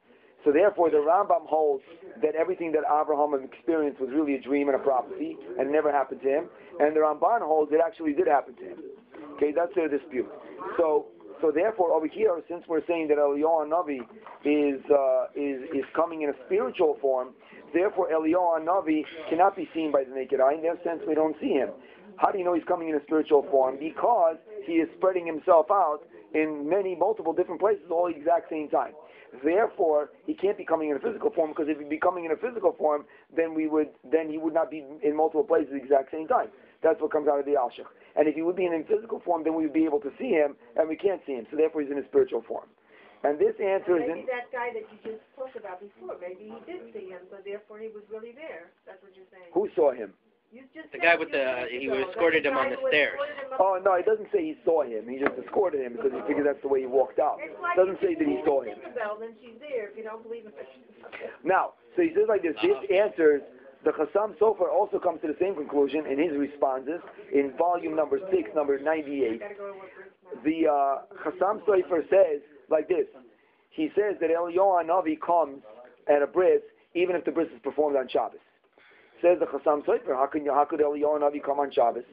So therefore, the Rambam holds that everything that Abraham experienced was really a dream and a prophecy, and never happened to him. And the Ramban holds it actually did happen to him. Okay, that's their dispute. So, so therefore, over here, since we're saying that Eliyahu Navi is uh, is is coming in a spiritual form, therefore Eliyahu Navi cannot be seen by the naked eye. In that sense, we don't see him. How do you know he's coming in a spiritual form? Because he is spreading himself out in many, multiple different places all at the exact same time. Therefore, he can't be coming in a physical form because if he'd be coming in a physical form, then we would, then he would not be in multiple places at the exact same time. That's what comes out of the Alshich. And if he would be in a physical form, then we would be able to see him, and we can't see him. So therefore, he's in a spiritual form. And this answer is in. That guy that you just talked about before, maybe he did see him, so therefore he was really there. That's what you're saying. Who saw him? You just The guy with the- minutes he ago, escorted him on the stairs. escorted him up- Oh no, it doesn't say he saw him. He just escorted him because he figured that's the way he walked out. Like doesn't say that he saw him. in then she's there. If you don't believe in her, she's not there. Now, so he says like this. This answers the Chassam Sofer also comes to the same conclusion in his responses in volume number six, number ninety-eight. Gotta go to work first. The uh, Chassam Sofer says like this. He says that Eliyahu Navi comes at a bris even if the bris is performed on Shabbos. Says the Chassam Sofer, how can how could Eliyahu Navi come on Shabbos?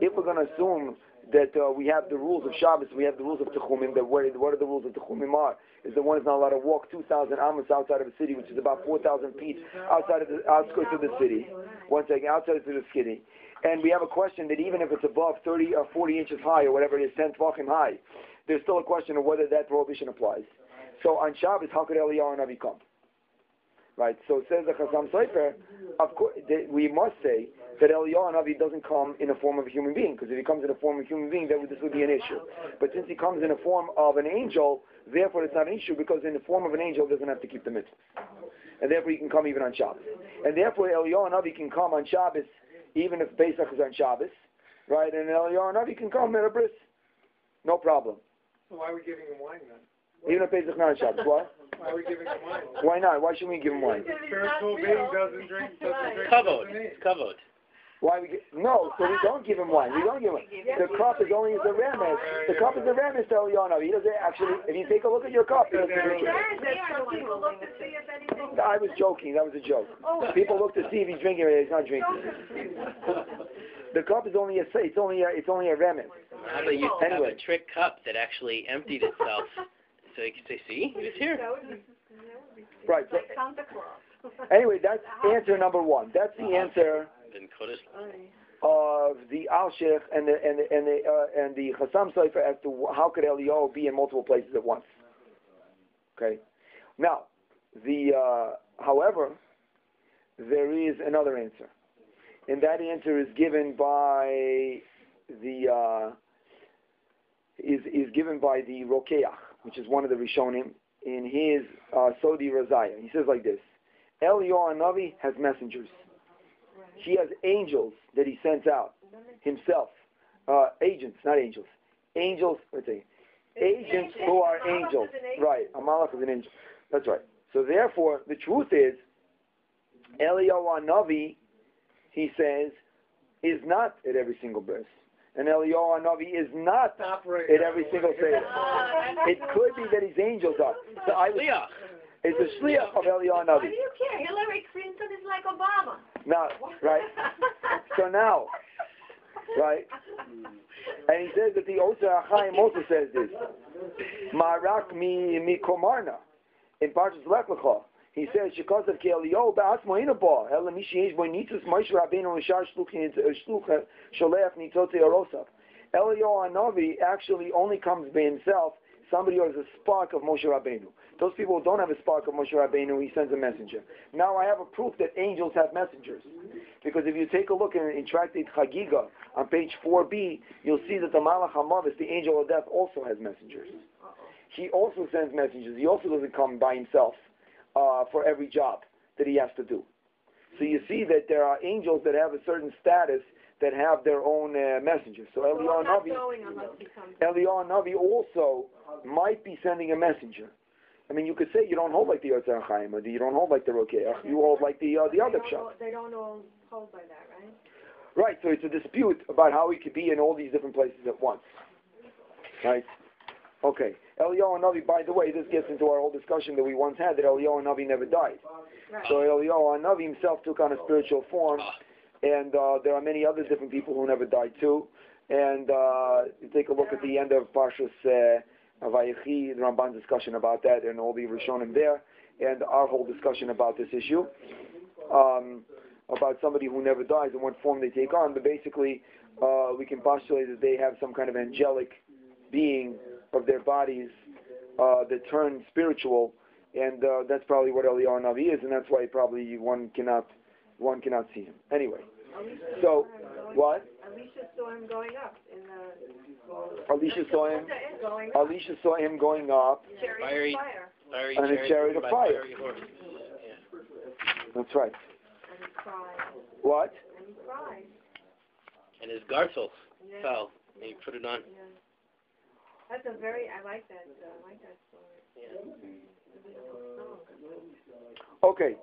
If we're going to assume that uh, we have the rules of Shabbos, we have the rules of Techumim, that what, what are the rules of Techumim are? Is the one is not allowed to walk 2,000 amos outside of the city, which is about 4,000 feet outside of the outskirts of the city. One second, outside of the city. And we have a question that even if it's above 30 or 40 inches high or whatever it is, 10 tefachim high, there's still a question of whether that prohibition applies. So on Shabbos, how could Eliyahu Navi come? Right. So it says the Chassam Sofer, of course, we must say that Eliyahu Navi doesn't come in the form of a human being, because if he comes in the form of a human being, then this would be an issue. But since he comes in the form of an angel, therefore it's not an issue, because in the form of an angel, doesn't have to keep the mitzvah. And therefore he can come even on Shabbos. And therefore Eliyahu Navi can come on Shabbos, even if Pesach is on Shabbos, right? And Eliyahu Navi can come at a bris. No problem. So why are we giving him wine then? Even if Pesach not on Shabbos. What? Why are we giving him wine? Why not? Why shouldn't we give him wine? Spiritual being doesn't drink, doesn't drink. Kavod. It's kavod. Why we get, no, so we don't give him wine. We don't give him. The cup is only as a remes. The cup is a remes to Eliyahu. He doesn't actually. If you take a look at your cup, it's a drink. Says that some people look to see if anything. I was joking. That was a joke. People look to see if he's drinking it. He's not drinking. *laughs* The cup is only a. It's only a. It's only a remes. How about you have Anyway. a trick cup that actually emptied itself, *laughs* so you can say, "See, he was here." That would be, that would be. Right. So Like Santa Claus. *laughs* anyway, that's answer number one. That's the answer of the Alshich and the and the and the uh, and the Chassam Sofer as to how could Eliyahu be in multiple places at once. Okay. Now, the uh, however, there is another answer, and that answer is given by the uh, is is given by the Rokeach, which is one of the Rishonim in his uh, Sodi Razaya. He says like this: Eliyahu Navi has messengers. He has angels that he sends out himself. Uh, agents, not angels. Angels, let's see. Agents who are angels. Right. A malach is an angel. That's right. So therefore, the truth is, Eliyahu Navi, he says, is not at every single verse. And Eliyahu Navi is not Stop right at every single Seder. It could be that his angels are. So I was, Shliach. it's the shliach of Eliyahu Why Navi. do you care? Hillary Clinton is like Obama. No, right. So now, right? And he says that the Osa Chaim also says this. Marak mi mi komarna in Parshas Lech Lecha. He says, "Shekasav ki Eliyahu ba'atzmo ina ba, ela mi bo nitzas Moshe Rabbeinu l'shar shluch uh, shluch uh, sholech nitzotze arosav." Eliyahu Hanavi actually only comes by himself. Somebody who has a spark of Moshe Rabbeinu. Those people who don't have a spark of Moshe Rabbeinu, he sends a messenger. Now I have a proof that angels have messengers. Because if you take a look in, in Tractate Chagiga on page 4b, you'll see that the Malach HaMavis, the angel of death, also has messengers. He also sends messengers. He also doesn't come by himself uh, for every job that he has to do. So you see that there are angels that have a certain status that have their own uh, messengers. So Eliyahu Navi, going unless he comes. Eliyahu Navi also might be sending a messenger. I mean, you could say you don't hold like the Yotzer Chaim, or you don't hold like the Rokeach, you hold like the uh, the other pshat. They don't all hold by that, right? Right, so it's a dispute about how he could be in all these different places at once. Right? Okay. Eliyahu Navi, by the way, this gets into our whole discussion that we once had that Eliyahu Navi never died. Right. So Eliyahu Navi himself took on a spiritual form, and uh, there are many other different people who never died too. And uh, you take a look at the end of Parshas uh, Vayechi, the Ramban's discussion about that, and all the Rishonim there, and our whole discussion about this issue, um, about somebody who never dies and what form they take on. But basically, uh, we can postulate that they have some kind of angelic being of their bodies uh, that turn spiritual, and uh, that's probably what Eliyahu Navi is, and that's why probably one cannot one cannot see him. Anyway, Elisha so saw him going- what? Elisha saw him going up in the. Elisha saw him. Going up. Elisha saw him going up. Chariot Fiery- fire. Fiery And a chariot chariot of fire. fiery. That's right. And he cried. What? And he cried. And his gartels Yeah. fell, and he put it on. That's a very, I like that, I like that story. Okay.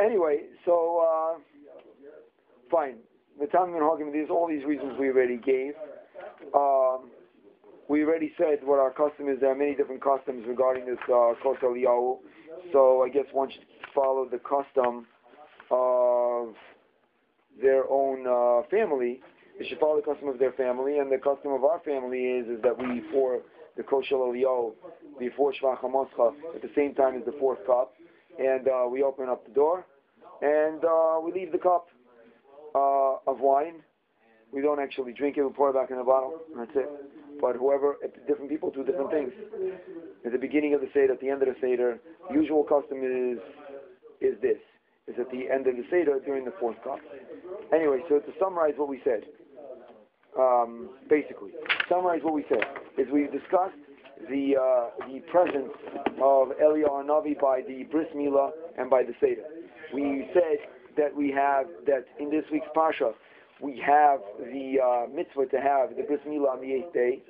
Anyway, so uh, fine. The Ta'amei HaMinhagim, there's all these reasons we already gave. Um, we already said what our custom is. There are many different customs regarding this uh, Kos. So I guess one should follow the custom of their own uh, family. They should follow the custom of their family, and the custom of our family is is that we pour the Koshel Eliyahu before Shfoch Chamascha at the same time as the fourth cup, and uh, we open up the door, and uh, we leave the cup uh, of wine. We don't actually drink it. We pour it back in the bottle. And that's it. But whoever, different people do different things. At the beginning of the seder, at the end of the seder, usual custom is is this: is at the end of the seder during the fourth cup. Anyway, so to summarize what we said, um, basically, summarize what we said is we discussed the uh, the presence of Eliyahu Navi by the bris milah and by the seder. We said that we have that in this week's parsha we have the uh, mitzvah to have the bris milah on the eighth day.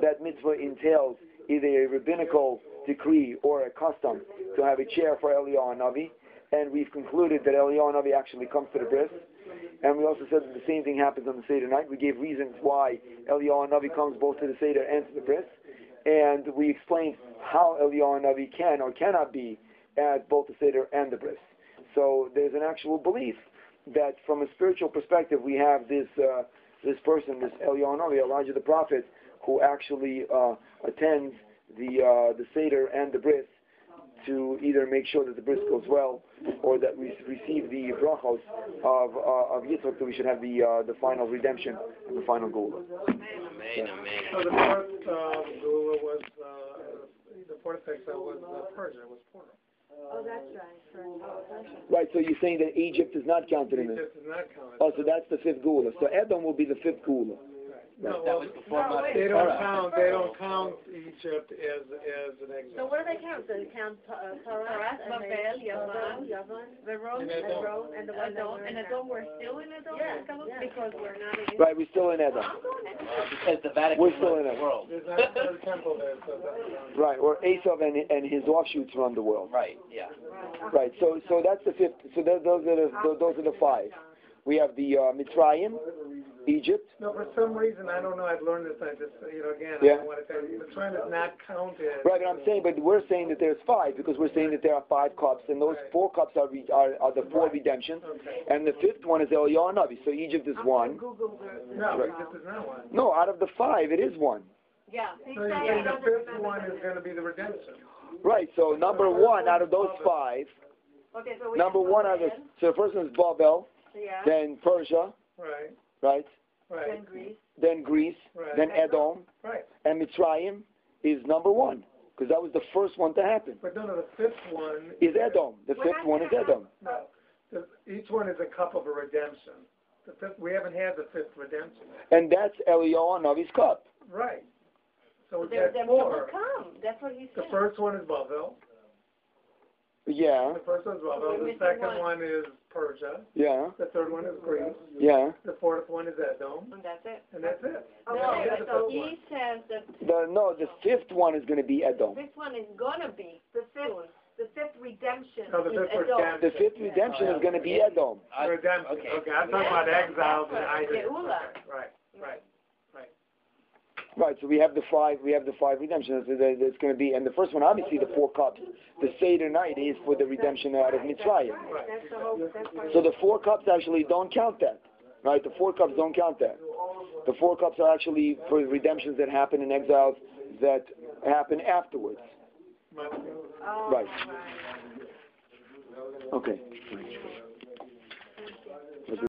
That mitzvah entails either a rabbinical decree or a custom to have a chair for Eliyahu Navi, and we've concluded that Eliyahu Navi actually comes to the bris. And we also said that the same thing happens on the Seder night. We gave reasons why Eliyahu Navi comes both to the Seder and to the bris. And we explained how Eliyahu Navi can or cannot be at both the Seder and the bris. So there's an actual belief that from a spiritual perspective we have this uh, this person, this Eliyahu Navi, Elijah the prophet, who actually uh, attends the uh, the Seder and the bris to either make sure that the bris goes well, or that we receive the brachos of uh, of Yitzchak, that we should have the uh, the final redemption and the final goal. Amen, amen. So the fourth, uh, Gula was, uh, the fourth exile was uh, Persia, was Purim. Oh, that's right. For, that's right. Right. So you're saying that Egypt is not counted in Egypt this. is not counted. Oh, so that's the fifth gula. So Edom will be the fifth gula. No, That was before No, Mount they don't Torah. count, they don't count Egypt as, as an example. So what do they count? They count uh, Taras Taras, and Babel, they- Yavan. Yavan, Veron, And and Rome, and the one Edom, and in Edom, we're still in Edom, Yeah, yeah. because we're not in. Right. We're still in Edom. Uh, because the Vatican We're still in the world. There's not, a temple there, so that's. *laughs* Right. Or Esav and and his offshoots run the world. Right, yeah. Right. So so that's the fifth. So those are the those are the five. We have the uh, Mitzrayim, Egypt. No, for some reason, I don't know, I've learned this, I just, you know, again, Yeah. I don't want to tell you, the trend is not counted. Right, but I'm saying, but we're saying that there's five because we're saying that there are five cups, and those four cups are re- are, are the four redemptions, Okay. and the fifth one is Eliyahu Navi. So Egypt is one. Google the. No, Right. Egypt is not one. No, out of the five, it is one. Yeah. So you're the fifth one is gonna be the redemption. Right. So number one out of those five, Okay, so we Number have one are the, so the first one is Babel, Yeah, then Persia, Right, right? right, then Greece. Then Greece, right, then Edom, right. and Mitzrayim is number one because that was the first one to happen. But no, no, the fifth one. Is Edom? The We're fifth not one is Edom. No, the, each one is a cup of a redemption. The fifth, we haven't had the fifth redemption. And that's Eliyahu Navi's cup. Right. So The we got redemption will four. come, that's what he said. The first one is Bavel. Yeah, The first one is Bavel. We're The second one. one is Persia. yeah, The third one is Greece. yeah. The fourth one is Edom. And that's it. And that's it. Oh, no, the so fifth one. he says that The no, the fifth one is going to be Edom. this one is gonna be The fifth, the fifth redemption. No, the is fifth Edom. redemption. The fifth redemption is going to be Edom. I- Redemption. okay. Okay, I'm talking about exiles and That's Isaac. what- Geula. Okay, Right, right. Right. So we have the five. We have the five redemptions. There's going to be, and the first one, obviously, the four cups. The Seder night is for the redemption out of Mitzrayim. Right, that's the whole, that's why. So the four cups actually don't count that, right? The four cups don't count that. The four cups are actually for redemptions that happen in exiles that happen afterwards. Oh, Right. right. Okay.